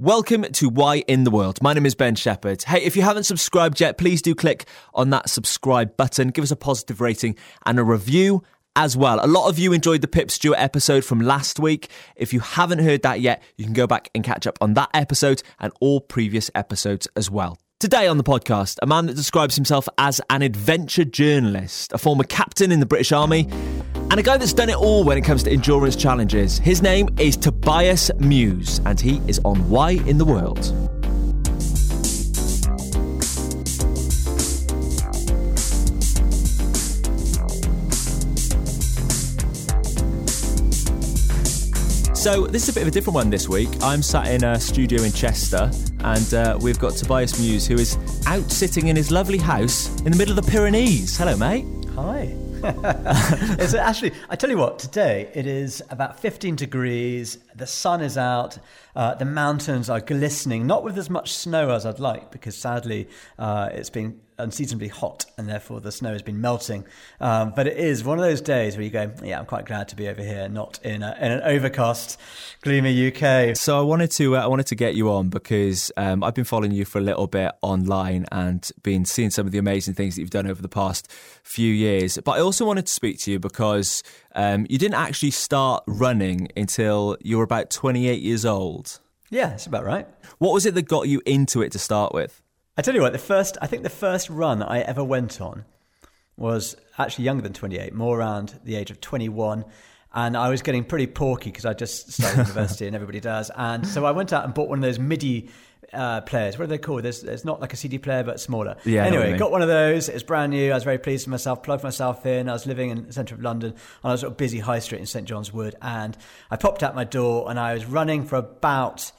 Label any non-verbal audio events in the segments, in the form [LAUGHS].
Welcome to Why in the World. My name is Ben Shepherd. Hey, if you haven't subscribed yet, please do click on that subscribe button. Give us a positive rating and a review as well. A lot of you enjoyed the Pip Stewart episode from last week. If you haven't heard that yet, you can go back and catch up on that episode and all previous episodes as well. Today on the podcast, a man that describes himself as an adventure journalist, a former captain in the British Army, and a guy that's done it all when it comes to endurance challenges. His name is Tobias Mews, and he is on Why in the World. So, this is a bit of a different one this week. I'm sat in a studio in Chester, and uh, we've got Tobias Mews, who is out sitting in his lovely house in the middle of the Pyrenees. Hello, mate. Hi. [LAUGHS] it's actually, I tell you what, today it is about 15 degrees, the sun is out, uh, the mountains are glistening, not with as much snow as I'd like, because sadly uh, it's been unseasonably hot and therefore the snow has been melting. Um, but it is one of those days where you go, yeah, I'm quite glad to be over here, not in, a, in an overcast, gloomy UK. So I wanted to uh, I wanted to get you on because um, I've been following you for a little bit online and been seeing some of the amazing things that you've done over the past few years. But I also wanted to speak to you because um, you didn't actually start running until you were about 28 years old. Yeah, that's about right. What was it that got you into it to start with? I tell you what, the first, I think the first run I ever went on was actually younger than 28, more around the age of 21. And I was getting pretty porky because I just started [LAUGHS] university and everybody does. And so I went out and bought one of those MIDI uh, players. What are they called? There's, it's not like a CD player, but smaller. Yeah. Anyway, got one of those. It was brand new. I was very pleased with myself. Plugged myself in. I was living in the centre of London on a sort of busy high street in St John's Wood, and I popped out my door and I was running for about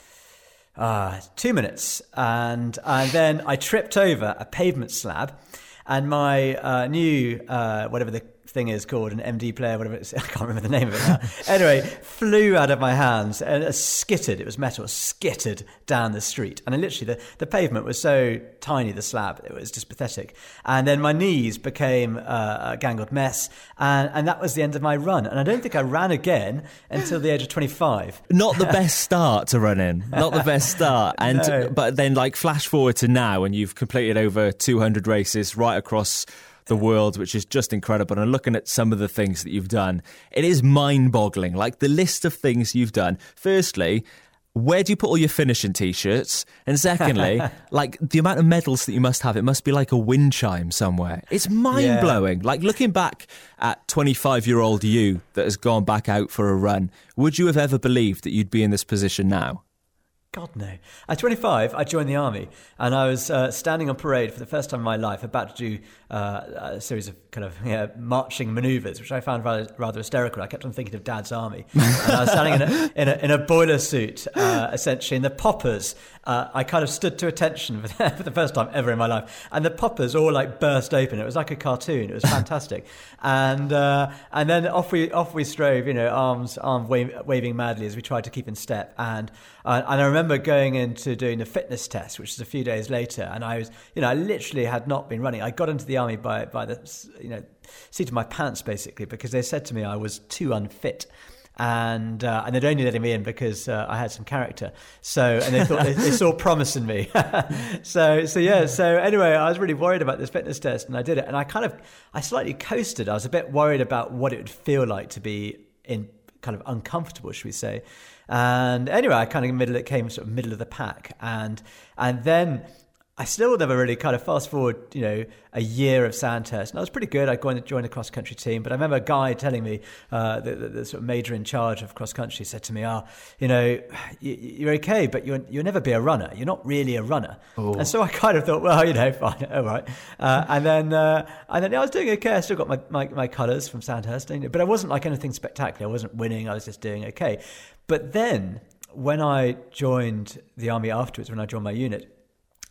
uh, two minutes, and and then I tripped over a pavement slab, and my uh, new uh, whatever the thing is called an MD player, whatever it's, [LAUGHS] I can't remember the name of it now. anyway, flew out of my hands and uh, skittered. It was metal, skittered down the street, and I literally the, the pavement was so tiny, the slab, it was just pathetic. And then my knees became uh, a gangled mess, and and that was the end of my run. And I don't think I ran again until the age of twenty five. [LAUGHS] Not the best start to run in. Not the best start. And No. but then like flash forward to now and you've completed over 200 races right across the world, which is just incredible. And looking at some of the things that you've done, it is mind boggling. Like the list of things you've done. Firstly, where do you put all your finishing t-shirts? And secondly, [LAUGHS] like the amount of medals that you must have, it must be like a wind chime somewhere. It's mind blowing. Like looking back at 25 year old you that has gone back out for a run, would you have ever believed that you'd be in this position now? God, no. At 25, I joined the army and I was uh, standing on parade for the first time in my life, about to do uh, a series of kind of yeah, marching maneuvers, which I found rather, rather hysterical. I kept on thinking of Dad's army. [LAUGHS] and I was standing in a, in a, in a boiler suit, uh, essentially, and the poppers, uh, I kind of stood to attention for [LAUGHS] the, for the first time ever in my life. And the poppers all like burst open. It was like a cartoon. It was [LAUGHS] fantastic. and uh, and then off we off we strove, you know, arms arms waving madly as we tried to keep in step. And uh, and I remember going into doing the fitness test, which was a few days later, and I was, you know, I literally had not been running. I got into the army by by the, you know, seat of my pants basically because they said to me I was too unfit. And uh, and they'd only let me in because uh, I had some character. So and they thought they, they saw promise in me. [LAUGHS] so so yeah. So anyway, I was really worried about this fitness test, and I did it. And I kind of I slightly coasted. I was a bit worried about what it would feel like to be in kind of uncomfortable, should we say? And anyway, I kind of middle it came sort of middle of the pack, and and then I still never really kind of fast forward, you know, a year of Sandhurst, and I was pretty good. I joined, the cross country team, but I remember a guy telling me, uh, the, the, the sort of major in charge of cross country said to me, "Ah, you know, you, you're okay, but you'll you'll never be a runner. You're not really a runner." And so I kind of thought, well, you know, [LAUGHS] fine, all right. Uh, and then uh, and then I was doing okay. I still got my my, my colours from Sandhurst, but I wasn't like anything spectacular. I wasn't winning. I was just doing okay. But then when I joined the army afterwards, when I joined my unit.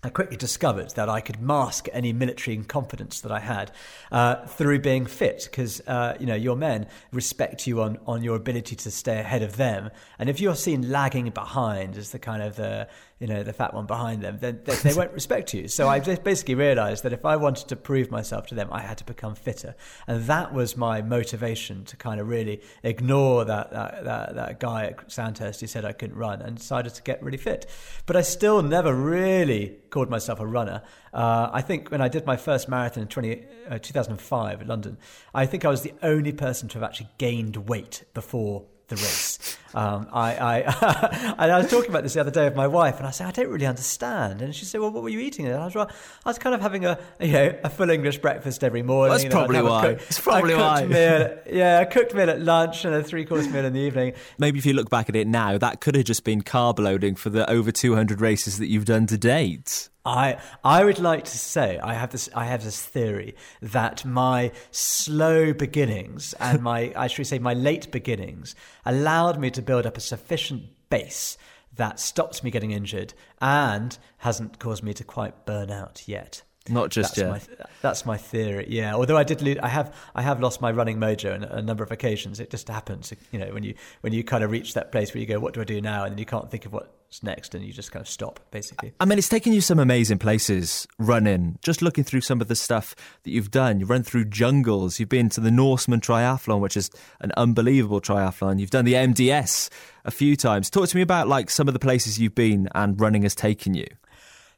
I quickly discovered that I could mask any military incompetence that I had uh, through being fit, because uh, you know your men respect you on, on your ability to stay ahead of them, and if you're seen lagging behind as the kind of the you know the fat one behind them, then they, they won't respect you. So I basically realised that if I wanted to prove myself to them, I had to become fitter, and that was my motivation to kind of really ignore that that, that, that guy at Sandhurst who said I couldn't run, and decided to get really fit. But I still never really called myself a runner. Uh, I think when I did my first marathon in 20, uh, 2005 in London, I think I was the only person to have actually gained weight before the race. Um, I, I, [LAUGHS] and I was talking about this the other day with my wife, and I said, I don't really understand. And she said, Well, what were you eating? And I was, well, I was kind of having a, you know, a full English breakfast every morning. That's you know, probably why. Cook, it's probably why. Meal, [LAUGHS] yeah, a cooked meal at lunch and a three course meal in the evening. Maybe if you look back at it now, that could have just been carb loading for the over 200 races that you've done to date. I I would like to say I have this I have this theory that my slow beginnings [LAUGHS] and my I should say my late beginnings allowed me to build up a sufficient base that stops me getting injured and hasn't caused me to quite burn out yet. Not just that's yet. My, that's my theory. Yeah. Although I did, lose, I have, I have lost my running mojo on a number of occasions. It just happens, you know, when you when you kind of reach that place where you go, what do I do now? And then you can't think of what's next, and you just kind of stop, basically. I mean, it's taken you some amazing places running. Just looking through some of the stuff that you've done, you've run through jungles. You've been to the Norseman Triathlon, which is an unbelievable triathlon. You've done the MDS a few times. Talk to me about like some of the places you've been and running has taken you.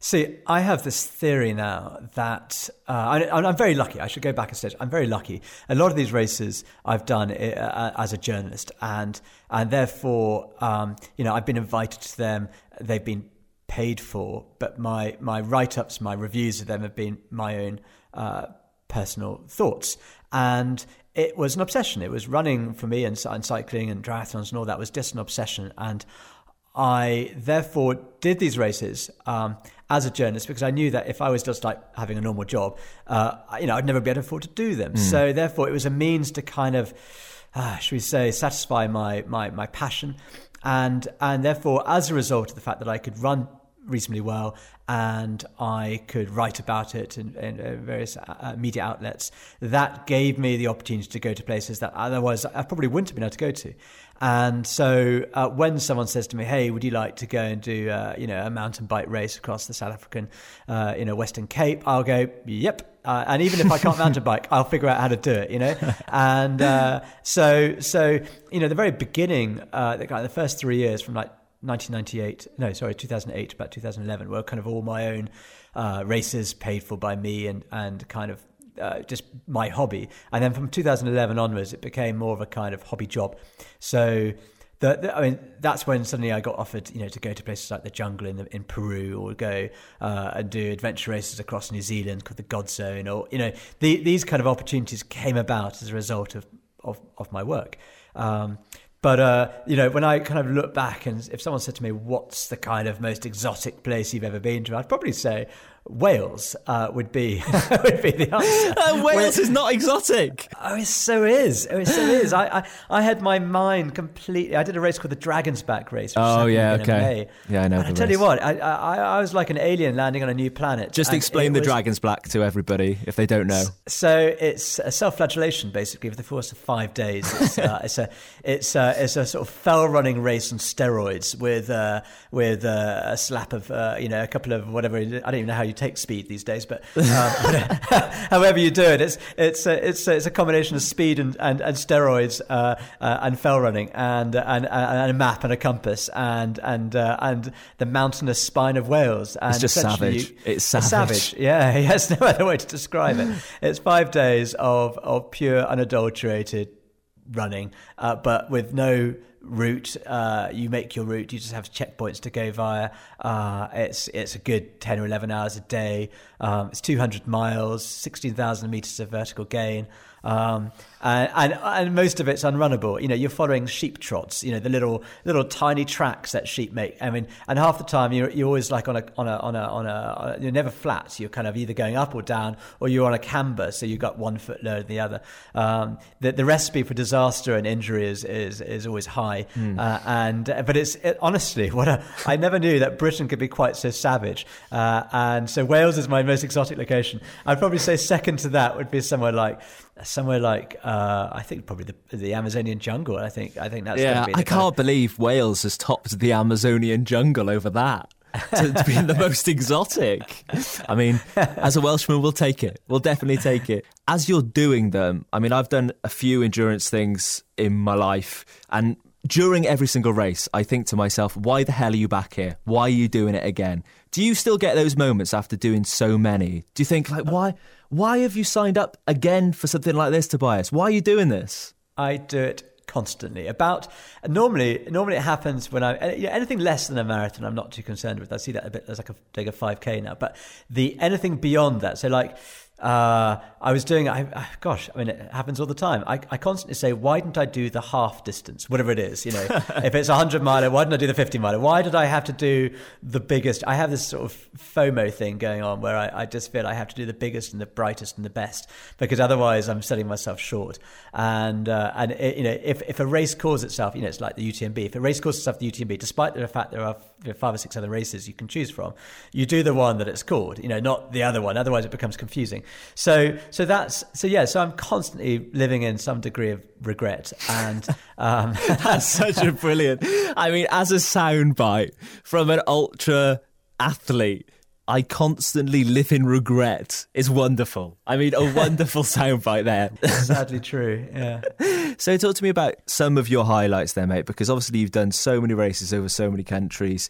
See, I have this theory now that uh, I, am very lucky. I should go back a stage. I'm very lucky. A lot of these races I've done uh, uh, as a journalist, and and therefore, um, you know, I've been invited to them. They've been paid for, but my my write ups, my reviews of them have been my own uh, personal thoughts, and it was an obsession. It was running for me, and, and cycling and triathlons and all that was just an obsession, and I therefore did these races um, as a journalist because I knew that if I was just like having a normal job, uh, you know, I'd never be able to afford to do them. Mm. So therefore, it was a means to kind of, uh, should we say, satisfy my my my passion, and and therefore, as a result of the fact that I could run reasonably well and I could write about it in, in uh, various uh, uh, media outlets. That gave me the opportunity to go to places that otherwise I probably wouldn't have been able to go to. And so uh, when someone says to me, "Hey, would you like to go and do uh, you know a mountain bike race across the South African uh, you know Western Cape?" I'll go, "Yep." Uh, and even if I can't mountain bike, I'll figure out how to do it. You know, [LAUGHS] and uh, so so you know the very beginning, uh, the, the first three years from like 1998, no, sorry, 2008, about 2011, were kind of all my own races paid for by me and and kind of uh, just my hobby. And then from 2011 onwards, it became more of a kind of hobby job. So. The, the, I mean, that's when suddenly I got offered, you know, to go to places like the jungle in, the, in Peru, or go uh, and do adventure races across New Zealand called the GODZone, or you know, the, these kind of opportunities came about as a result of of, of my work. Um, but uh, you know, when I kind of look back, and if someone said to me, "What's the kind of most exotic place you've ever been to?" I'd probably say Wales uh, would be [LAUGHS] would be the answer. Uh, Wales is not exotic. Oh, it so is. Oh, it so is. I, I, I had my mind completely. I did a race called the Dragon's Back race. oh yeah, okay. Yeah, I know. And I tell you what, I, I, I was like an alien landing on a new planet. Just explain the was, Dragon's Back to everybody if they don't know. So it's a self-flagellation basically for the course of five days. [LAUGHS] It's, uh, it's a it's a, it's a sort of fell running race on steroids with uh, with uh, a slap of uh, you know a couple of whatever. I don't even know how you take speed these days, but um, [LAUGHS] however you do it, it's it's a, it's a, it's a combination of speed and and, and steroids uh, uh, and fell running and, and and a map and a compass and and uh, and the mountainous spine of Wales. And it's just savage. It's savage. savage. Yeah, [LAUGHS] yes, no other way to describe it. [LAUGHS] It's five days of of pure unadulterated running, uh, but with no route. Uh, you make your route. You just have checkpoints to go via. Uh, it's it's a good ten or eleven hours a day. Um, it's two hundred miles, sixteen thousand meters of vertical gain. Um, and, and, and most of it's unrunnable. You know, you're following sheep trots. You know, the little little tiny tracks that sheep make. I mean, and half the time you're you're always like on a on a on a on a you're never flat. You're kind of either going up or down, or you're on a camber, so you've got one foot lower than the other. Um, the the recipe for disaster and injury is is, is always high. Mm. Uh, and but it's it, honestly [LAUGHS] what a, I never knew that Britain could be quite so savage. Uh, and so Wales is my most exotic location. I'd probably say second to that would be somewhere like somewhere like uh, I think probably the, the Amazonian jungle. I think I think that's yeah. I can't of... believe Wales has topped the Amazonian jungle over that. [LAUGHS] to, to be the most exotic. I mean, as a Welshman, we'll take it. We'll definitely take it. As you're doing them, I mean, I've done a few endurance things in my life, and during every single race, I think to myself, why the hell are you back here? Why are you doing it again? Do you still get those moments after doing so many? Do you think, like, why? Why have you signed up again for something like this, Tobias? Why are you doing this? I do it constantly. About normally, normally it happens when I anything less than a marathon. I'm not too concerned with. I see that a bit as like a like a 5k now. But the anything beyond that, so like uh, I was doing, I, gosh, I mean, it happens all the time. I, I constantly say, why didn't I do the half distance, whatever it is? You know, [LAUGHS] if it's a hundred miler, why didn't I do the fifty miler? Why did I have to do the biggest? I have this sort of FOMO thing going on where I, I just feel I have to do the biggest and the brightest and the best because otherwise I'm selling myself short. And uh, and it, you know, if if a race calls itself, you know, it's like the UTMB. If a race calls itself the UTMB, despite the fact there are five or six other races you can choose from, you do the one that it's called. You know, not the other one. Otherwise, it becomes confusing. So, so that's so yeah. So I'm constantly living in some degree of regret, and [LAUGHS] um, [LAUGHS] that's such a brilliant. I mean, as a soundbite from an ultra athlete. I constantly live in regret is wonderful. I mean, a [LAUGHS] wonderful soundbite there. Sadly true. Yeah. So, talk to me about some of your highlights there, mate, because obviously you've done so many races over so many countries.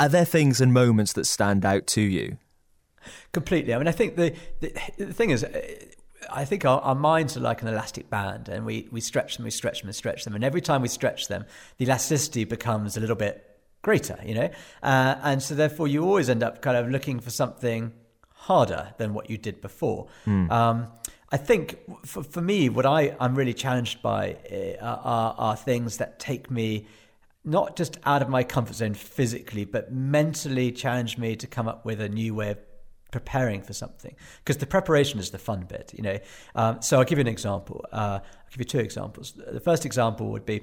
Are there things and moments that stand out to you? Completely. I mean, I think the, the, the thing is, I think our, our, minds are like an elastic band, and we, we stretch them, we stretch them, and stretch them. And every time we stretch them, the elasticity becomes a little bit greater, you know? Uh, and so therefore, you always end up kind of looking for something harder than what you did before. Mm. Um, I think for, for me, what I, I'm really challenged by uh, are, are things that take me not just out of my comfort zone physically, but mentally challenge me to come up with a new way of preparing for something because the preparation is the fun bit you know um, so i'll give you an example uh, i'll give you two examples the first example would be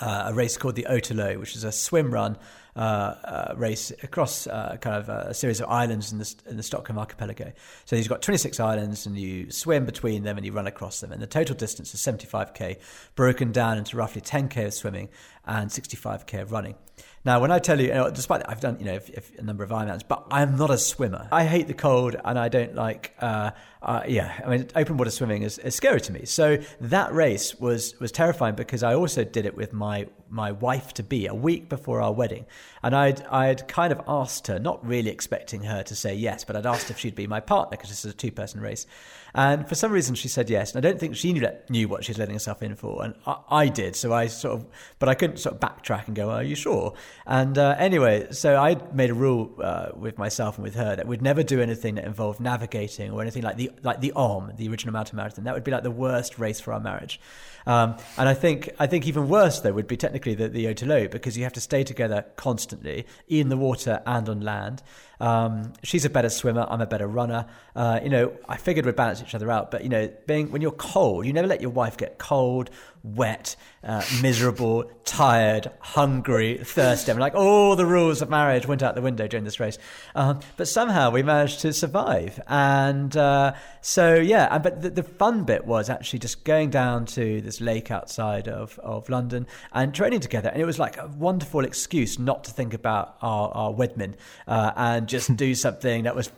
uh, a race called the ÖtillÖ, which is a swim run uh, uh, race across uh, kind of a series of islands in the, in the Stockholm archipelago. So you've got 26 islands and you swim between them and you run across them. And the total distance is 75k, broken down into roughly 10k of swimming and 65k of running. Now, when I tell you, you know, despite I've done you know if, if a number of Ironmans, but I am not a swimmer. I hate the cold, and I don't like. Uh, uh, yeah, I mean, open water swimming is, is scary to me. So that race was was terrifying because I also did it with my my wife to be a week before our wedding, and I'd I'd kind of asked her, not really expecting her to say yes, but I'd asked if she'd be my partner because this is a two person race, and for some reason she said yes, and I don't think she knew knew what she was letting herself in for, and I, I did, so I sort of, but I couldn't sort of backtrack and go, "Are you sure?" And uh, anyway, so I made a rule uh, with myself and with her that we'd never do anything that involved navigating or anything like the like the OM, the original mountain marathon. That would be like the worst race for our marriage. Um, and I think I think even worse though would be technically the, the ÖtillÖ because you have to stay together constantly in the water and on land. Um, she's a better swimmer. I'm a better runner. Uh, you know, I figured we'd balance each other out. But you know, being when you're cold, you never let your wife get cold, wet, uh, miserable, tired, hungry, thirsty. I mean, like all the rules of marriage went out the window during this race. Um, but somehow we managed to survive. And uh, so yeah. But the, the, fun bit was actually just going down to this lake outside of of London and training together. And it was like a wonderful excuse not to think about our, our wedmen uh, and just [LAUGHS] do something that was,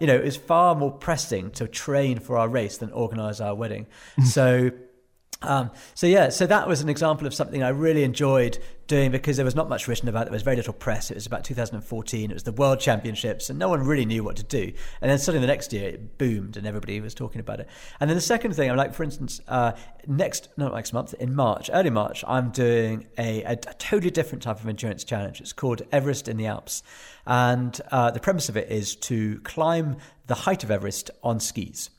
you know, it was far more pressing to train for our race than organise our wedding. [LAUGHS] so. Um, so yeah, so that was an example of something I really enjoyed doing because there was not much written about it. There was very little press. It was about 2014. It was the World Championships, and no one really knew what to do. And then suddenly the next year it boomed, and everybody was talking about it. And then the second thing, I'm like, for instance, uh, next not next month in March, early March, I'm doing a, a, totally different type of endurance challenge. It's called Everest in the Alps, and uh, the premise of it is to climb the height of Everest on skis.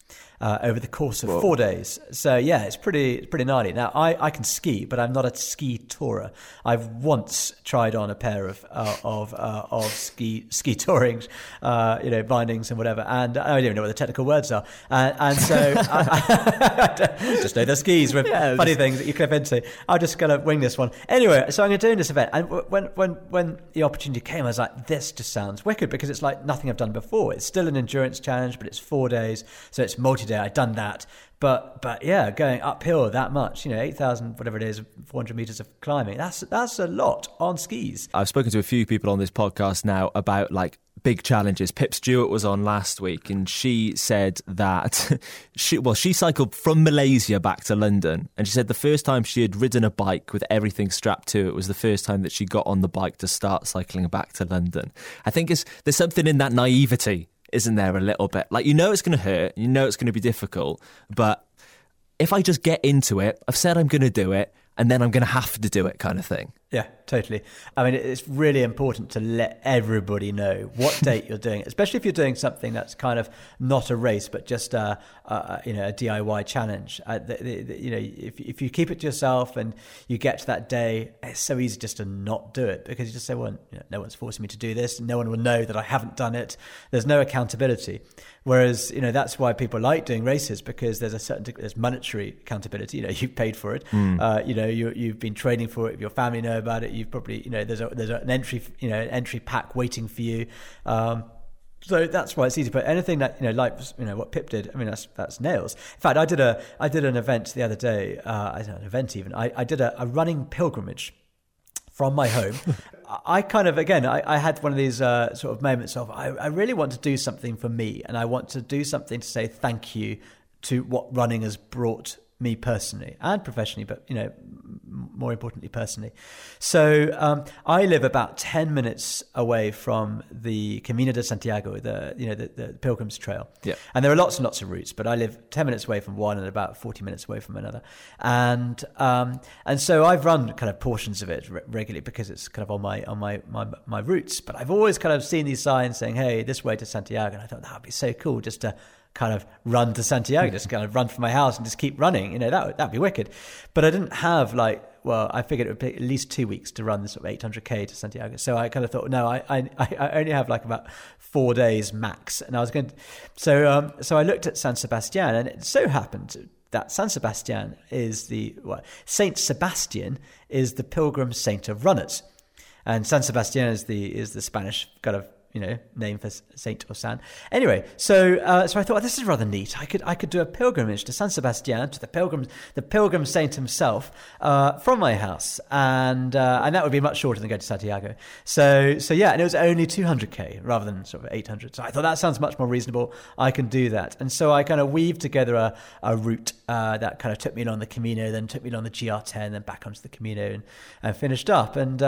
Uh, over the course of four days. So yeah, it's pretty it's pretty gnarly. Now I, I can ski, but I'm not a ski tourer. I've once tried on a pair of uh, of uh, of ski ski touring, uh, you know, bindings and whatever, and I don't even know what the technical words are. And so [LAUGHS] I, I [LAUGHS] just know the skis with Yeah, funny things that you clip into. I'm just going to wing this one anyway. So I'm to do this event, and when when when the opportunity came, I was like, this just sounds wicked because it's like nothing I've done before. It's still an endurance challenge, but it's four days, so it's I'd done that, but but yeah, going uphill that much, you know, eight thousand whatever it is, four hundred meters of climbing. That's that's a lot on skis. I've spoken to a few people on this podcast now about like big challenges. Pip Stewart was on last week and she said that [LAUGHS] she well she cycled from Malaysia back to London and she said the first time she had ridden a bike with everything strapped to it was the first time that she got on the bike to start cycling back to London. I think it's there's something in that naivety isn't there a little bit? Like you know it's going to hurt, you know it's going to be difficult, but if I just get into it, I've said I'm going to do it and then I'm going to have to do it kind of thing. Yeah, totally. I mean, it's really important to let everybody know what [LAUGHS] date you're doing, especially if you're doing something that's kind of not a race, but just a, a you know a DIY challenge. Uh, the, the, the, you know, if if you keep it to yourself and you get to that day, it's so easy just to not do it because you just say, "Well, you know, no one's forcing me to do this. No one will know that I haven't done it." There's no accountability. Whereas, you know, that's why people like doing races because there's a certain degree, there's monetary accountability. You know, [LAUGHS] you've paid for it. Uh, you know, you, you've been training for it. Your family know about it. You've probably, you know, there's a, there's an entry, you know, an entry pack waiting for you. Um, so that's why it's easy. But anything that you know, like you know what Pip did, I mean that's that's nails. In fact, I did a I did an event the other day. Uh, an event even. I, I did a, a running pilgrimage from my home. [LAUGHS] I kind of, again, I, I had one of these uh, sort of moments of, I, I really want to do something for me and I want to do something to say thank you to what running has brought me personally and professionally, but, you know, more importantly, personally. So um, I live about 10 minutes away from the Camino de Santiago, the, you know, the, the Pilgrim's Trail. Yeah. And there are lots and lots of routes, but I live 10 minutes away from one and about 40 minutes away from another. And um, and so I've run kind of portions of it re- regularly because it's kind of on my on my, my my routes. But I've always kind of seen these signs saying, "Hey, this way to Santiago," and I thought that would be so cool just to kind of run to Santiago, just kind of run from my house and just keep running. You know, that would that'd be wicked. But I didn't have like well, I figured it would take at least two weeks to run this sort of 800k to Santiago. So I kind of thought, no, I, I, I only have like about four days max. And I was going to, so, um, so I looked at San Sebastian and it so happened that San Sebastian is the, well, Saint Sebastian is the pilgrim saint of runners. And San Sebastian is the, is the Spanish kind of you know, name for Saint or San. Anyway, so uh, so I thought this is rather neat. I could I could do a pilgrimage to San Sebastian to the pilgrim the pilgrim saint himself uh, from my house, and uh, and that would be much shorter than going to Santiago. So so yeah, and it was only 200k rather than sort of 800. So I thought that sounds much more reasonable. I can do that, and so I kind of weaved together a, a route uh, that kind of took me along the Camino, then took me along the GR10, then back onto the Camino, and, and finished up and.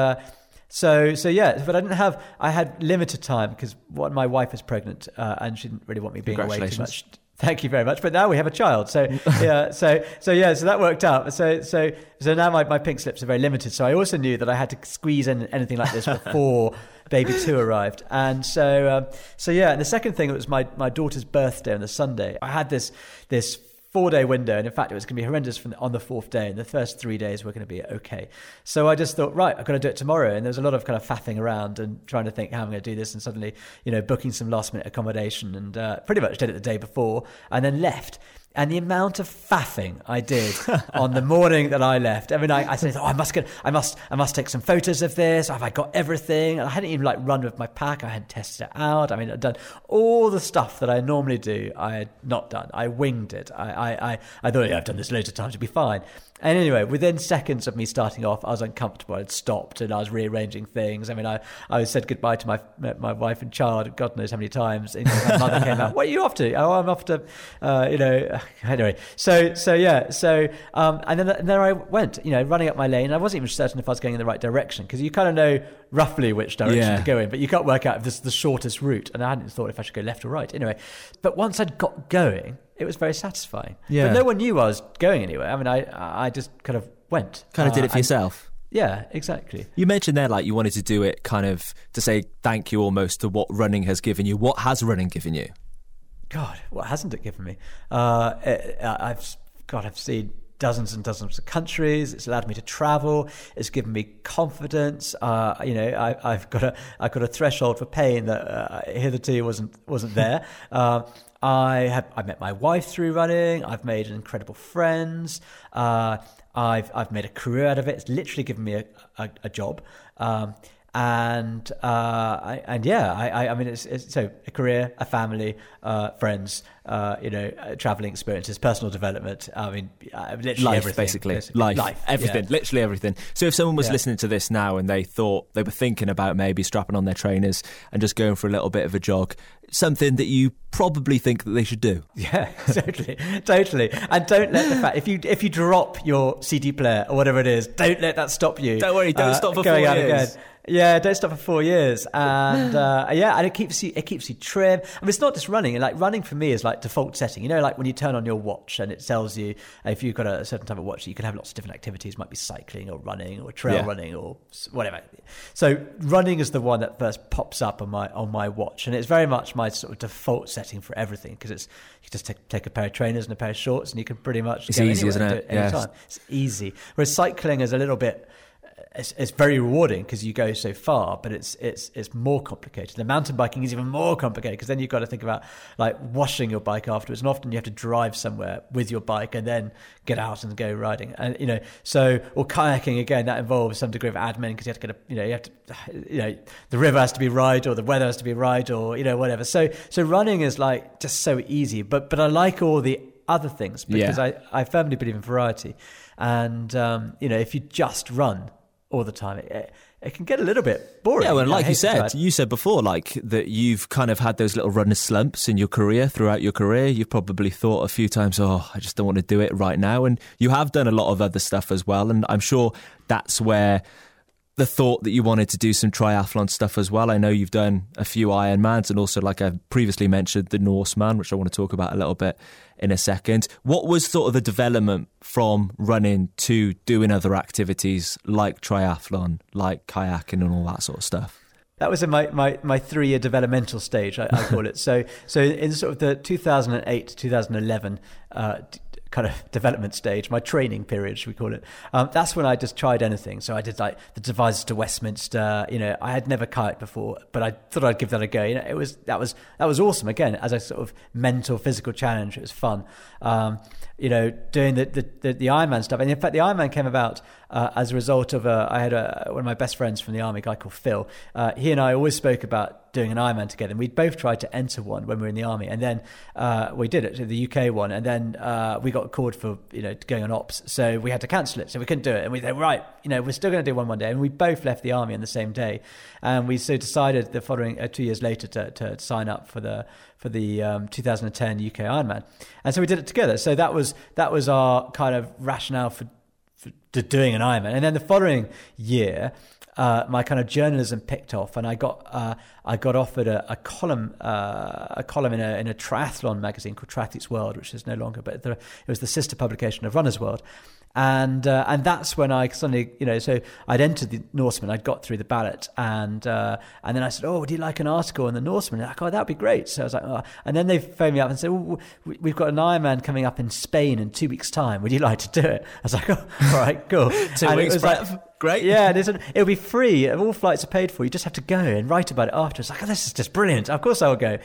So, so yeah, but I didn't have. I had limited time because what my wife is pregnant uh, and she didn't really want me being away too much. [LAUGHS] Thank you very much. But now we have a child, so [LAUGHS] yeah, so so yeah, so that worked out. So so so now my, my pink slips are very limited. So I also knew that I had to squeeze in anything like this before [LAUGHS] baby two arrived, and so um, so yeah. And the second thing it was my my daughter's birthday on the Sunday. I had this this four day window, and in fact, it was going to be horrendous from the, on the fourth day. And the first three days were going to be okay. So I just thought, right, I've got to do it tomorrow. And there was a lot of kind of faffing around and trying to think how I'm going to do this, and suddenly, you know, booking some last minute accommodation, and uh, pretty much did it the day before, and then left. And the amount of faffing I did on the morning that I left. I mean, I, I said, "Oh, I must get, I must, I must take some photos of this. Have I got everything?" And I hadn't even like run with my pack. I hadn't tested it out. I mean, I'd done all the stuff that I normally do. I had not done. I winged it. I, I, I, I thought, yeah, I've done this loads of times. It'll be fine. And anyway, within seconds of me starting off, I was uncomfortable. I'd stopped and I was rearranging things. I mean, I, I said goodbye to my my wife and child, God knows how many times. And my mother came out, "What are you off to?" Oh, I'm off to, uh, you know. [LAUGHS] Anyway, so so yeah, so um, and then and then I went, you know, running up my lane. I wasn't even certain if I was going in the right direction because you kind of know roughly which direction Yeah. to go in, but you can't work out if this is the shortest route. And I hadn't thought if I should go left or right. Anyway, but once I'd got going, it was very satisfying. Yeah. But no one knew I was going anywhere. I mean, I I just kind of went. Kind of did Uh, it for yourself. Yeah, exactly. You mentioned there, like you wanted to do it kind of to say thank you almost to what running has given you. What has running given you? God, what hasn't it given me? Uh, I've God, I've seen dozens and dozens of countries. It's allowed me to travel. It's given me confidence. Uh, you know, I, have got a I've got a threshold for pain that uh, hitherto wasn't wasn't there. [LAUGHS] Uh, I have I met my wife through running. I've made incredible friends. Uh, I've I've made a career out of it. It's literally given me a, a, a job. Um, and uh, I, and yeah, I, I mean, it's, it's, so a career, a family, uh, friends, uh, you know, uh, traveling experiences, personal development. I mean, uh, literally life, everything. basically, life, life, everything, yeah. literally everything. So if someone was yeah. listening to this now and they thought they were thinking about maybe strapping on their trainers and just going for a little bit of a jog, something that you probably think that they should do. Yeah, [LAUGHS] totally, totally. And don't let the fact if you if you drop your CD player or whatever it is, don't let that stop you. Don't worry, don't uh, stop for four years. Again. Yeah, don't stop for four years, and uh, [LAUGHS] yeah, and it keeps you it keeps you trim. I mean, it's not just running. Like running for me is like default setting. You know, like when you turn on your watch and it tells you if you've got a certain type of watch, you can have lots of different activities. It might be cycling or running or trail yeah. running or whatever. So running is the one that first pops up on my on my watch, and it's very much my sort of default setting for everything because it's you just take, take a pair of trainers and a pair of shorts, and you can pretty much it's easy, isn't it? it yes. It's easy. Whereas cycling is a little bit it's, it's very rewarding because you go so far, but it's it's it's more complicated. The mountain biking is even more complicated because then you've got to think about like washing your bike afterwards, and often you have to drive somewhere with your bike and then get out and go riding. And you know, so or kayaking again that involves some degree of admin because you have to get a you know you have to you know the river has to be right or the weather has to be right or you know whatever. So so running is like just so easy, but but I like all the other things because yeah. I I firmly believe in variety. And um, you know, if you just run, all the time. It, it can get a little bit boring. Yeah, well, like you said, you said before, like that you've kind of had those little runner slumps in your career throughout your career. You've probably thought a few times, oh, I just don't want to do it right now. And you have done a lot of other stuff as well. And I'm sure that's where the thought that you wanted to do some triathlon stuff as well. I know you've done a few Ironmans and also, like I previously mentioned, the Norseman, which I want to talk about a little bit in a second. What was sort of the development from running to doing other activities like triathlon, like kayaking, and all that sort of stuff? that was in my, my, my three year developmental stage, I, I, call it. So so in sort of the 2008 to 2011 uh, kind of [LAUGHS] development stage, my training period, should we call it? Um, that's when I just tried anything. So I did like the Devizes to Westminster. You know, I had never kite before, but I thought I'd give that a go. You know, it was that was that was awesome. Again, as a sort of mental, physical challenge, it was fun. Um, you know, doing the, the, the, the Ironman stuff. And in fact, the Ironman came about uh, as a result of a, I had a, one of my best friends from the army, a guy called Phil. Uh, he and I always spoke about doing an Ironman together. And we both tried to enter one when we were in the army. And then uh, we did it, the UK one. And then uh, we got called for, you know, going on ops. So we had to cancel it. So we couldn't do it. And we said, right, you know, we're still going to do one one day. And we both left the army on the same day. And we so decided the following, uh, two years later to, to sign up for the, for the um, 2010 UK Ironman, and so we did it together. So that was that was our kind of rationale for, for doing an Ironman. And then the following year, uh, my kind of journalism picked off, and I got uh, I got offered a, a column uh, a column in a in a triathlon magazine called Triathletes World, which is no longer, but the, it was the sister publication of Runners World and uh, and that's when I suddenly you know so I'd entered the Norseman I'd got through the ballot and uh, and then I said oh would you like an article in the Norseman? And like oh that'd be great. So I was like oh. and then they phoned me up and said well, we've got an Ironman coming up in Spain in two weeks time. Would you like to do it? I was like oh all right cool. [LAUGHS] Two and weeks like, great. yeah it'll be free. All flights are paid for. You just have to go and write about it after it's like oh, this is just brilliant. Of course I'll go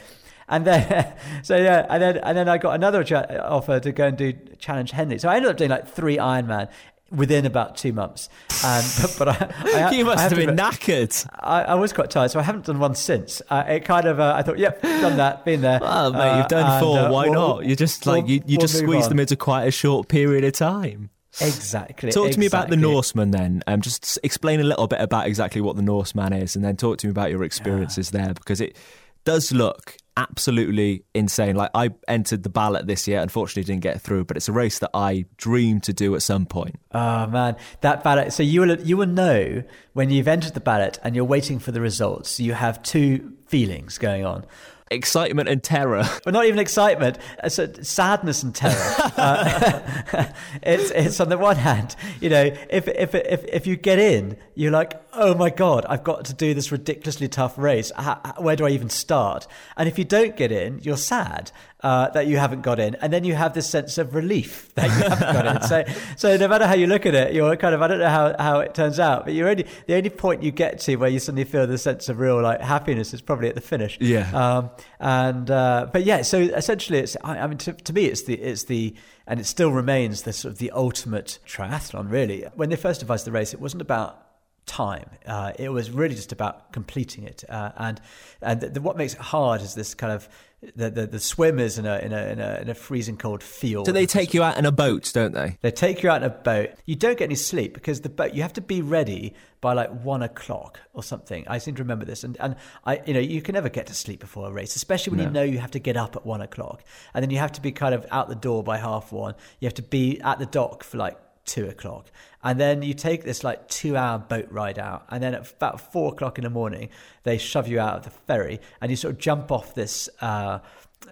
and then, [LAUGHS] so yeah, and then and then I got another offer to go and do Challenge Henley. So I ended up doing like three Ironman within about two months. Um, [LAUGHS] but, but I, I, [LAUGHS] you must I have, have been knackered. I, I, was quite tired, so I haven't done one since. Uh, it kind of, uh, I thought, yep, done that, been there. Well, mate, you've done uh, four. And, uh, why we'll, not? You just like we'll, you, you we'll just squeeze them into quite a short period of time. Exactly. Talk to exactly. me about the Norseman then. Um, just explain a little bit about exactly what the Norseman is, and then talk to me about your experiences yeah. there because it does look absolutely insane. Like I entered the ballot this year, unfortunately didn't get through, but it's a race that I dream to do at some point. Oh man, that ballot. So you will you will know when you've entered the ballot and you're waiting for the results. You have two feelings going on excitement and terror. [LAUGHS] But not even excitement, it's sadness and terror. [LAUGHS] uh, [LAUGHS] it's it's on the one hand, you know, if if if if you get in, you're like, oh my God, I've got to do this ridiculously tough race. How, where do I even start? And if you don't get in, you're sad uh, that you haven't got in. And then you have this sense of relief that you haven't got in. So, [LAUGHS] so no matter how you look at it, you're kind of, I don't know how, how it turns out, but you're only, the only point you get to where you suddenly feel the sense of real like happiness is probably at the finish. Yeah. Um, and, uh, but yeah, so essentially it's, I, I mean, to, to me, it's the, it's the, and it still remains the sort of the ultimate triathlon, really. When they first devised the race, it wasn't about time. Uh, it was really just about completing it. Uh, and and the, the, what makes it hard is this kind of the, the, the swimmers in a, in, a, in, a, in a freezing cold fjord. So they take you out in a boat, don't they? They take you out in a boat. You don't get any sleep because the boat, you have to be ready by like one o'clock or something. I seem to remember this. And, and I, you know, you can never get to sleep before a race, especially when no. you know you have to get up at one o'clock. And then you have to be kind of out the door by half one. You have to be at the dock for like two o'clock. And then you take this like two hour boat ride out. And then at about four o'clock in the morning, they shove you out of the ferry and you sort of jump off this. Uh,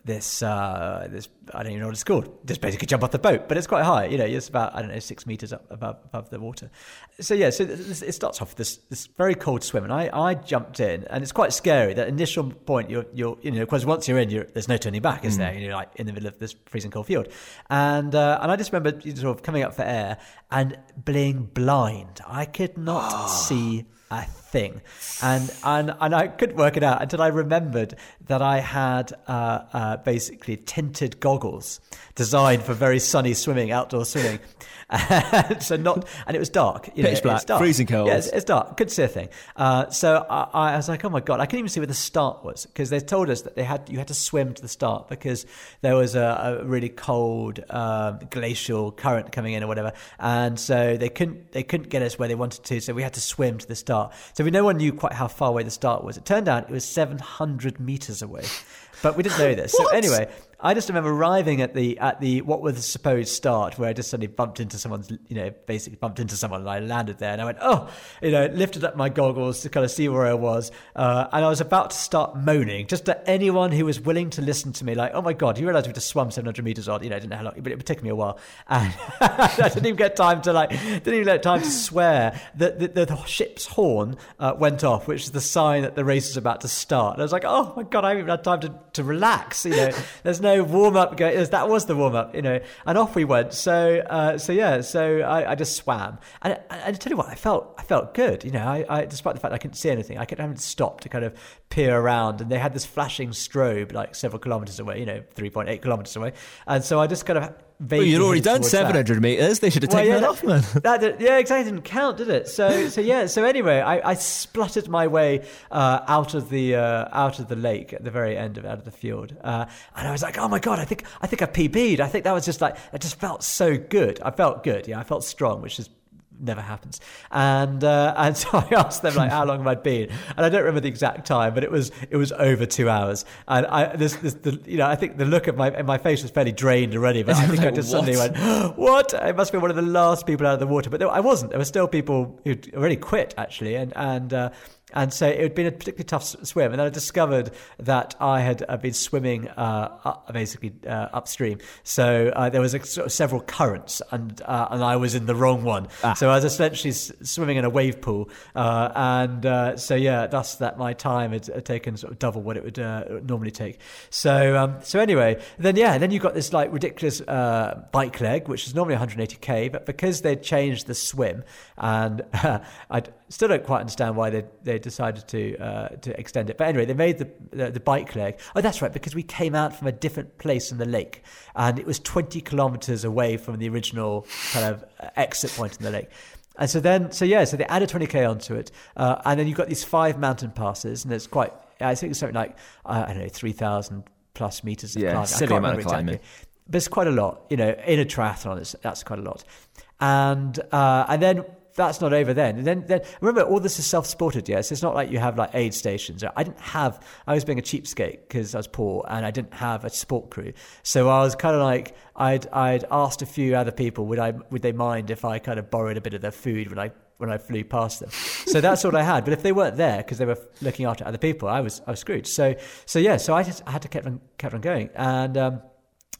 this uh, this I don't even know what it's called. Just basically jump off the boat, but it's quite high. You know, it's about I don't know six meters up above above the water. So yeah, so this, it starts off this this very cold swim, and I, I jumped in, and it's quite scary. That initial point, you're you're you know because once you're in, you're, there's no turning back, is mm. there? You're like in the middle of this freezing cold fjord, and uh, and I just remember sort of coming up for air and being blind. I could not [GASPS] see a thing, and and and I couldn't work it out until I remembered that I had uh, uh, basically tinted goggles designed for very sunny swimming, outdoor swimming. [LAUGHS] so not, and it was dark. You know, Pitch black, dark. freezing cold. Yeah, it's, it's, dark. Couldn't see a thing. Uh, so I, I, was like, oh my god, I couldn't even see where the start was because they told us that they had you had to swim to the start because there was a, a really cold um, glacial current coming in or whatever, and so they couldn't they couldn't get us where they wanted to. So we had to swim to the start. So we no one knew quite how far away the start was. It turned out it was 700 meters away. But we didn't know this. so [LAUGHS] anyway, I just remember arriving at the at the what was the supposed start, where I just suddenly bumped into someone's, you know, basically bumped into someone, and I landed there, and I went, oh, you know, lifted up my goggles to kind of see where I was, uh, and I was about to start moaning just to anyone who was willing to listen to me, like, oh my god, you realise we just swum 700 meters odd, you know, I didn't know how long, but it would take me a while, [LAUGHS] and I didn't even get time to like, didn't even get time to swear that the, the, the, ship's horn uh, went off, which is the sign that the race is about to start. And I was like, oh my god, I haven't even had time to, to relax, you know, there's no warm up. Go, that was the warm up, you know, and off we went. So, uh, so yeah, so I, I just swam, and, and I tell you what, I felt, I felt good, you know. I, I despite the fact I couldn't see anything, I having to stop to kind of peer around, and they had this flashing strobe like several kilometers away, you know, three point eight kilometers away, and so I just kind of well, you'd already done 700 that. meters. They should have taken well, yeah, that, off, man. [LAUGHS] That, yeah, exactly. Didn't count, did it? So, so yeah. So anyway, I, I spluttered my way uh, out of the uh, out of the lake at the very end of out of the fjord, uh, and I was like, oh my god, I think I think I PB'd. I think that was just like it just felt so good. I felt good. Yeah, I felt strong, which is never happens. And uh, and [LAUGHS] so I asked them like how long have I been, and I don't remember the exact time, but it was it was over two hours. And I this, this the, you know I think the look of my my face was fairly drained already, but [LAUGHS] I think like, I just what? suddenly went [GASPS] what? I must be one of the last people out of the water, but there, I wasn't. There were still people who'd already quit actually, and and. Uh, and so it had been a particularly tough swim. And then I discovered that I had uh, been swimming uh, up, basically uh, upstream. So uh, there was a, sort of several currents, and uh, and I was in the wrong one. Ah. So I was essentially s- swimming in a wave pool. Uh, and so yeah, thus that my time had, had, taken sort of double what it would normally take. So um, so anyway, then yeah, then you got this like ridiculous bike leg, which is normally 180k, but because they'd changed the swim, and [LAUGHS] I still don't quite understand why they they decided to uh, to extend it. But anyway, they made the, the, the bike leg. Oh, that's right, because we came out from a different place in the lake, and it was 20 kilometers away from the original kind of uh, exit point in the lake. And so then, so yeah, so they added 20k onto it, uh, and then you've got these five mountain passes, and it's quite. I think it's something like I don't know, 3,000 plus meters of yeah, climbing. silly amount of climbing. Exactly. But it's quite a lot, you know. In a triathlon, that's quite a lot. And uh, and then that's not over then. And then, then remember, all this is self-supported. Yes, it's not like you have like aid stations. I didn't have. I was being a cheapskate because I was poor and I didn't have a support crew. So I was kind of like I'd I'd asked a few other people would I would they mind if I kind of borrowed a bit of their food when I when I flew past them. So that's what I had. But if they weren't there because they were looking after other people, I was I was screwed. So so yeah. So I just I had to keep on kept on going and. Um,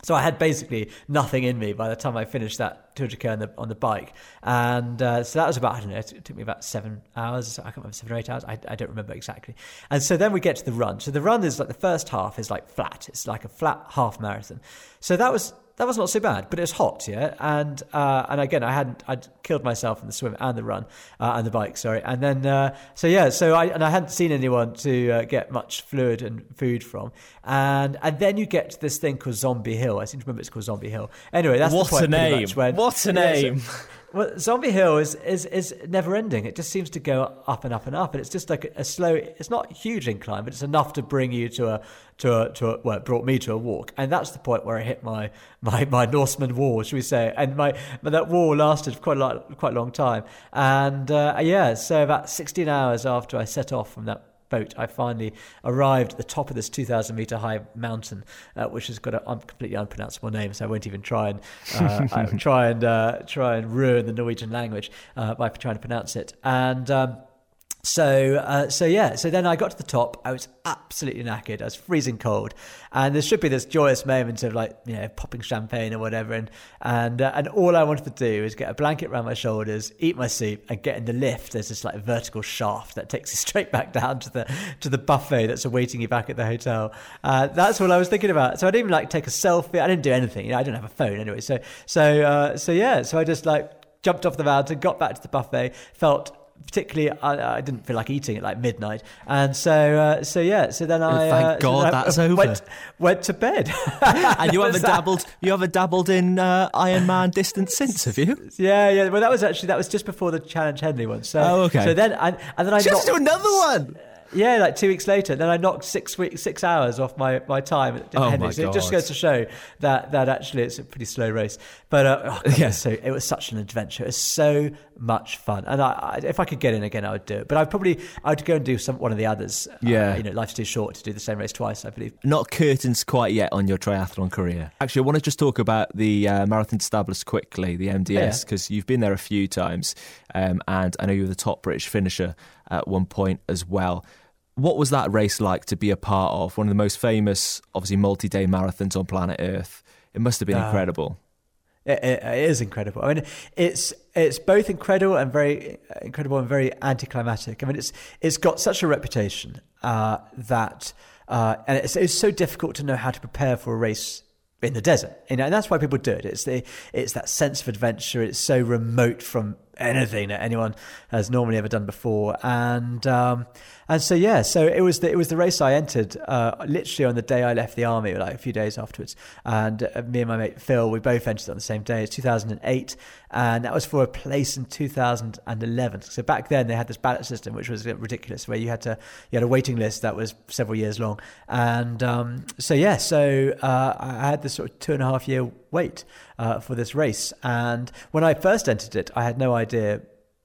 So I had basically nothing in me by the time I finished that 200k on the on the bike, and uh, so that was about I don't know. It took me about seven hours. I can't remember seven or eight hours. I, I don't remember exactly. And so then we get to the run. So the run is like the first half is like flat. It's like a flat half marathon. So that was that was not so bad, but it was hot, yeah. And uh, and again, I hadn't I'd killed myself in the swim and the run uh, and the bike, sorry. And then uh, so yeah, so I and I hadn't seen anyone to uh, get much fluid and food from. And and then you get to this thing called Zombie Hill. I seem to remember it's called Zombie Hill. Anyway, that's what the point a name! When, what a [LAUGHS] yeah, name! So, well, Zombie Hill is, is, is never ending. It just seems to go up and up and up, and it's just like a, slow. It's not huge incline, but it's enough to bring you to a to a to a, well, it brought me to a walk, and that's the point where I hit my my my Norseman wall, should we say? And my but that wall lasted quite a lot, quite a long time, and uh, yeah, so about sixteen hours after I set off from that boat, I finally arrived at the top of this 2,000 meter high mountain, uh, which has got a completely unpronounceable name, so I won't even try and uh, [LAUGHS] try and uh, try and ruin the Norwegian language uh, by trying to pronounce it. And um, so, uh, so yeah. So then I got to the top. I was absolutely knackered. I was freezing cold, and there should be this joyous moment of like, you know, popping champagne or whatever. And and uh, and all I wanted to do was get a blanket around my shoulders, eat my soup, and get in the lift. There's this like vertical shaft that takes you [LAUGHS] straight back down to the to the buffet that's awaiting you back at the hotel. Uh, that's all I was thinking about. So I didn't even like take a selfie. I didn't do anything. You know, I didn't have a phone anyway. So so uh, so yeah. So I just like jumped off the mountain, got back to the buffet, felt particularly I, I, didn't feel like eating at like midnight. And so uh, so yeah so then I thank uh, God so that's [LAUGHS] I over. went, went to bed. [LAUGHS] And you haven't [LAUGHS] dabbled you haven't dabbled in uh, Ironman distance since have you? Yeah yeah. Well that was actually that was just before the Challenge Henley one. So oh, okay. so then and, and then I just do another one yeah, like two weeks later, then I knocked six weeks, six hours off my, my time at oh Henley. My so God. it just goes to show that that actually it's a pretty slow race. But uh, oh God, yeah, so it was such an adventure. It was so much fun, and I, I, if I could get in again, I would do it. But I'd probably I'd go and do some one of the others. Yeah, uh, you know, life's too short to do the same race twice. I believe. Not curtains quite yet on your triathlon career. Actually, I want to just talk about the uh, Marathon des Sables quickly, the MDS, because yeah. you've been there a few times, um, and I know you were the top British finisher at one point as well. What was that race like to be a part of? One of the most famous, obviously, multi day marathons on planet Earth. It must have been uh, incredible. It, it, it is incredible. I mean, it's it's both incredible and very incredible and very anticlimactic. I mean, it's it's got such a reputation uh, that, uh, and it's, it's so difficult to know how to prepare for a race in the desert. You know, and that's why people do it. It's the it's that sense of adventure. It's so remote from anything that anyone has normally ever done before, and um, and so yeah, so it was the it was the race I entered uh, literally on the day I left the army, like a few days afterwards. And uh, me and my mate Phil, we both entered on the same day. It's 2008, and that was for a place in 2011. So back then they had this ballot system, which was ridiculous, where you had to you had a waiting list that was several years long. And um, so yeah, so uh, I had this sort of two and a half year wait uh, for this race. And when I first entered it, I had no idea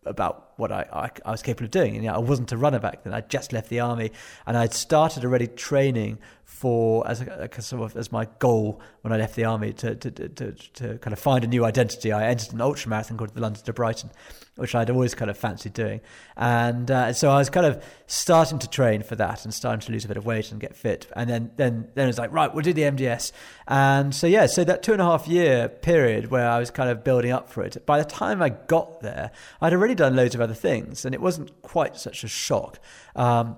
about what I, I, I, was capable of doing. And, you know, I wasn't a runner back then. I'd just left the army and I'd started already training for as a, a, sort of as my goal when I left the army to, to, to, to, kind of find a new identity. I entered an ultra marathon called the London to Brighton, which I'd always kind of fancied doing. And uh, so I was kind of starting to train for that and starting to lose a bit of weight and get fit. And then, then, then it was like, right, we'll do the MDS. And so, yeah, so that two and a half year period where I was kind of building up for it, by the time I got there, I'd already done loads of other things and it wasn't quite such a shock. Um,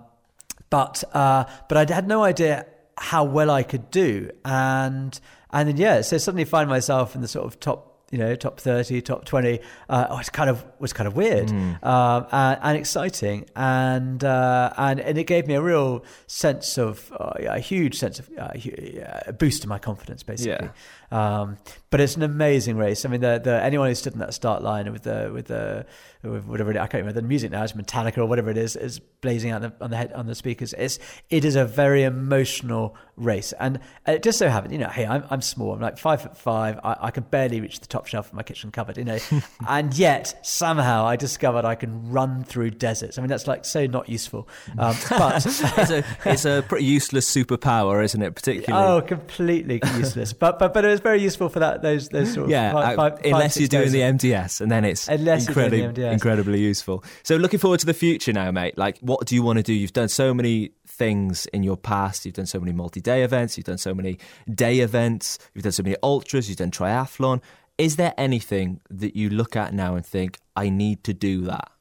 but, uh, but I had no idea how well I could do. And and then yeah, so suddenly find myself in the sort of top you know top 30 top 20 uh, oh, it's kind of was kind of weird mm. um, and, and, exciting and uh, and and it gave me a real sense of uh, a huge sense of uh, a boost to my confidence basically yeah. Um, but it's an amazing race. I mean, the, the anyone who stood in that start line with the with the with whatever it, I can't remember the music now, it's Metallica or whatever it is, is blazing out on the, on the head on the speakers. It's it is a very emotional race, and it just so happened, you know, hey, I'm I'm small, I'm like five foot five, I, I can barely reach the top shelf of my kitchen cupboard, you know, [LAUGHS] and yet somehow I discovered I can run through deserts. I mean, that's like so not useful, um, [LAUGHS] but it's a it's a pretty useless superpower, isn't it? Particularly, oh, completely useless. but but but it was very useful for that. Those those sort of yeah. Five, five, unless five, you're doing the MDS, and then it's unless incredibly incredibly useful. So looking forward to the future now, mate. Like, what do you want to do? You've done so many things in your past. You've done so many multi day events, you've done so many day events, you've done so many ultras, you've done triathlon. Is there anything that you look at now and think, I need to do that?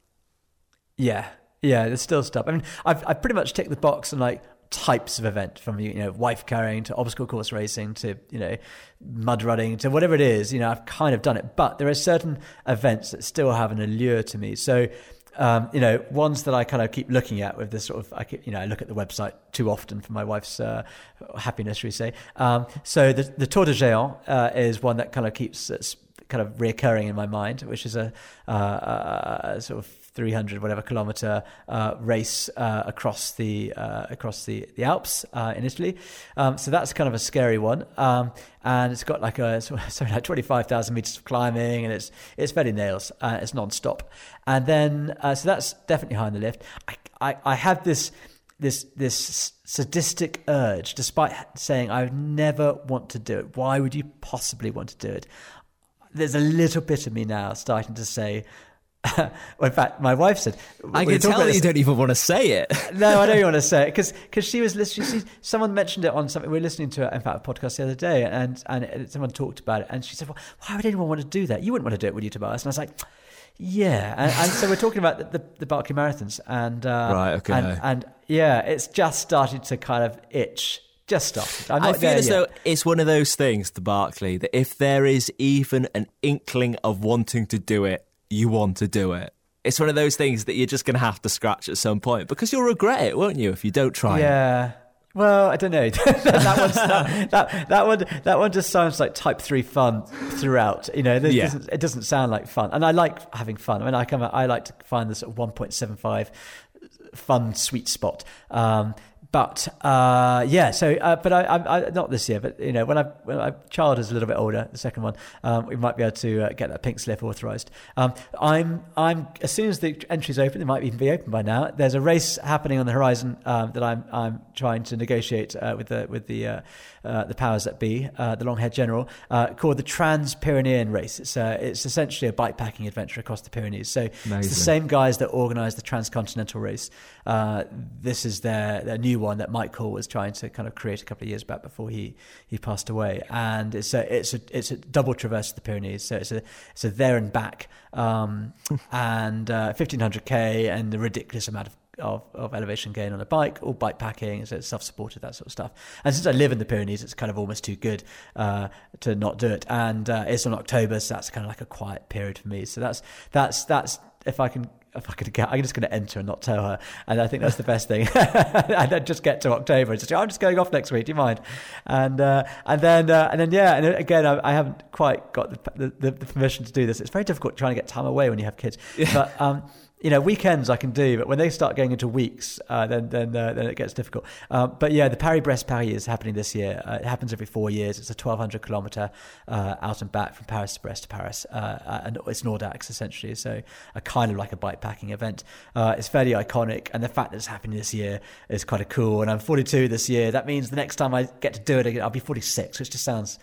Yeah, yeah, there's still stuff. I mean, I've, I've pretty much ticked the box and like types of event from you know wife carrying to obstacle course racing to you know mud running to whatever it is you know I've kind of done it but there are certain events that still have an allure to me so um, you know, ones that I kind of keep looking at with this sort of, I keep, you know, I look at the website too often for my wife's uh, happiness, we say. Um, so the, the Tor des Géants uh, is one that kind of keeps uh, kind of reoccurring in my mind, which is a, uh, a sort of 300 whatever kilometer uh, race uh, across the uh, across the the Alps uh, in Italy. Um, so that's kind of a scary one, um, and it's got like a [LAUGHS] sorry like 25,000 meters of climbing, and it's it's very nails. Uh, it's non-stop, and then uh, so that's definitely high on the lift. I, I, I have this this this sadistic urge, despite saying I would never want to do it. Why would you possibly want to do it? There's a little bit of me now starting to say, in fact, my wife said, "I can tell you don't even want to say it." [LAUGHS] no, I don't even want to say it because because she was listening. She, someone mentioned it on something. We were listening to, in fact, a podcast the other day, and and someone talked about it, and she said, well, "Why would anyone want to do that? You wouldn't want to do it, would you, Tobias?" And I was like. Yeah, and, and so we're talking about the, the, the Barkley marathons, and uh, right, okay, and, and yeah, it's just started to kind of itch just started. i feel as yet. though it's one of those things, the Barkley, that if there is even an inkling of wanting to do it, you want to do it. It's one of those things that you're just going to have to scratch at some point because you'll regret it, won't you, if you don't try yeah. it? Well, I don't know. [LAUGHS] that, one, that, that, that one, that one just sounds like Type Three fun throughout. You know, yeah. doesn't, it doesn't sound like fun, and I like having fun. I mean, I come, I like to find sort of one point seven five fun sweet spot. Um, but uh, yeah, so uh, but I, I, I, not this year, but you know when I when my child is a little bit older, the second one, um, we might be able to uh, get that pink slip authorised. Um, I'm I'm as soon as the entry's open, it might even be open by now. There's a race happening on the horizon um, that I'm I'm trying to negotiate uh, with the with the uh, uh, the powers that be, the long haired general, called the Trans Pyrenean Race. It's it's essentially a bikepacking adventure across the Pyrenees. So Amazing. it's the same guys that organise the transcontinental race. this is their their new one that Mike Hall was trying to kind of create a couple of years back before he, he passed away. And it's a it's a it's a double traverse of the Pyrenees, so it's a it's a there and back, um, [LAUGHS] and uh, fifteen hundred k and the ridiculous amount of of, of, elevation gain on a bike, or bike packing, so it's self-supported, that sort of stuff. And since I live in the Pyrenees, it's kind of almost too good uh, to not do it. And uh, it's on October, so that's kind of like a quiet period for me. So that's that's that's if I can if I could get, I'm just going to enter and not tell her. And I think that's the best thing. [LAUGHS] and then just get to October and just, I'm just going off next week. Do you mind? And uh, and then uh, and then yeah. And again, I, I haven't quite got the, the, the, permission to do this. It's very difficult trying to get time away when you have kids. Yeah. But um, you know, weekends I can do, but when they start going into weeks, uh, then then uh, then it gets difficult. Uh, but yeah, the Paris-Brest Paris is happening this year. Uh, it happens every four years. It's a 1,200 kilometer uh, out and back from Paris to Brest to Paris, uh, and it's an Audax essentially. So a kind of like a bike packing event. it's fairly iconic, and the fact that it's happening this year is kind of cool. And I'm 42 this year. That means the next time I get to do it again, I'll be 46, which just sounds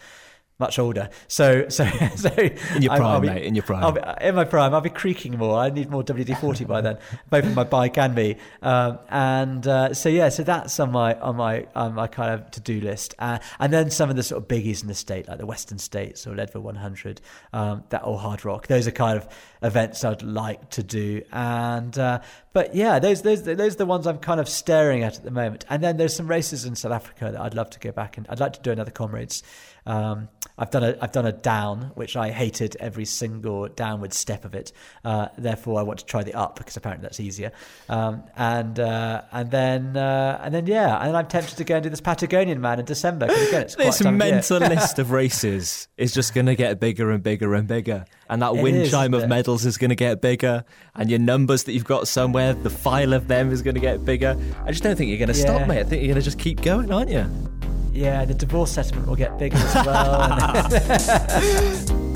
much older. So, so, [LAUGHS] so in your prime, be, mate. In your prime, be, in my prime, I'll be creaking more. I need more WD forty by then, [LAUGHS] both my bike and me. Um, and uh, so, yeah, so that's on my on my on my kind of to do list. Uh, and then some of the sort of biggies in the state, like the Western States or Leadville 100, um, that or Hardrock. Those are kind of events I'd like to do. And uh, but yeah, those those those are the ones I'm kind of staring at at the moment. And then there's some races in South Africa that I'd love to go back and I'd like to do another comrades. Um, I've done a I've done a down, which I hated every single downward step of it. Uh, therefore, I want to try the up because apparently that's easier. Um, and uh, and then uh, and then yeah, and I'm tempted to go and do this Patagonman in December. Again, it's this mental [LAUGHS] list of races is just going to get bigger and bigger and bigger, and that it wind is, chime of medals is going to get bigger, and your numbers that you've got somewhere, the file of them is going to get bigger. I just don't think you're going to yeah. stop, mate. I think you're going to just keep going, aren't you? Yeah, the divorce settlement will get bigger as well. [LAUGHS]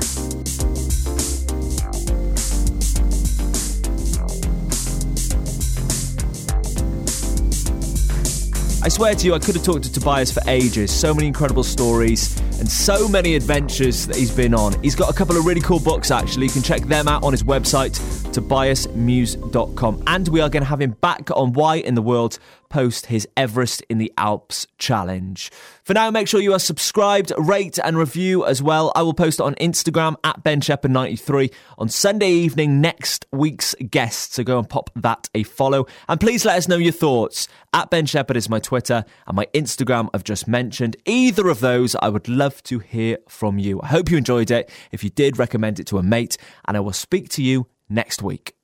I swear to you, I could have talked to Tobias for ages. So many incredible stories and so many adventures that he's been on. He's got a couple of really cool books, actually. You can check them out on his website, tobiasmews.com. And we are going to have him back on Why in the World post his Everest in the Alps challenge. For now, make sure you are subscribed, rate, and review as well. I will post it on Instagram at Ben Shepherd93 on Sunday evening, next week's guest. So go and pop that a follow. And please let us know your thoughts. At Ben Shepherd is my Twitter, and my Instagram I've just mentioned. Either of those, I would love to hear from you. I hope you enjoyed it. If you did, recommend it to a mate, and I will speak to you next week.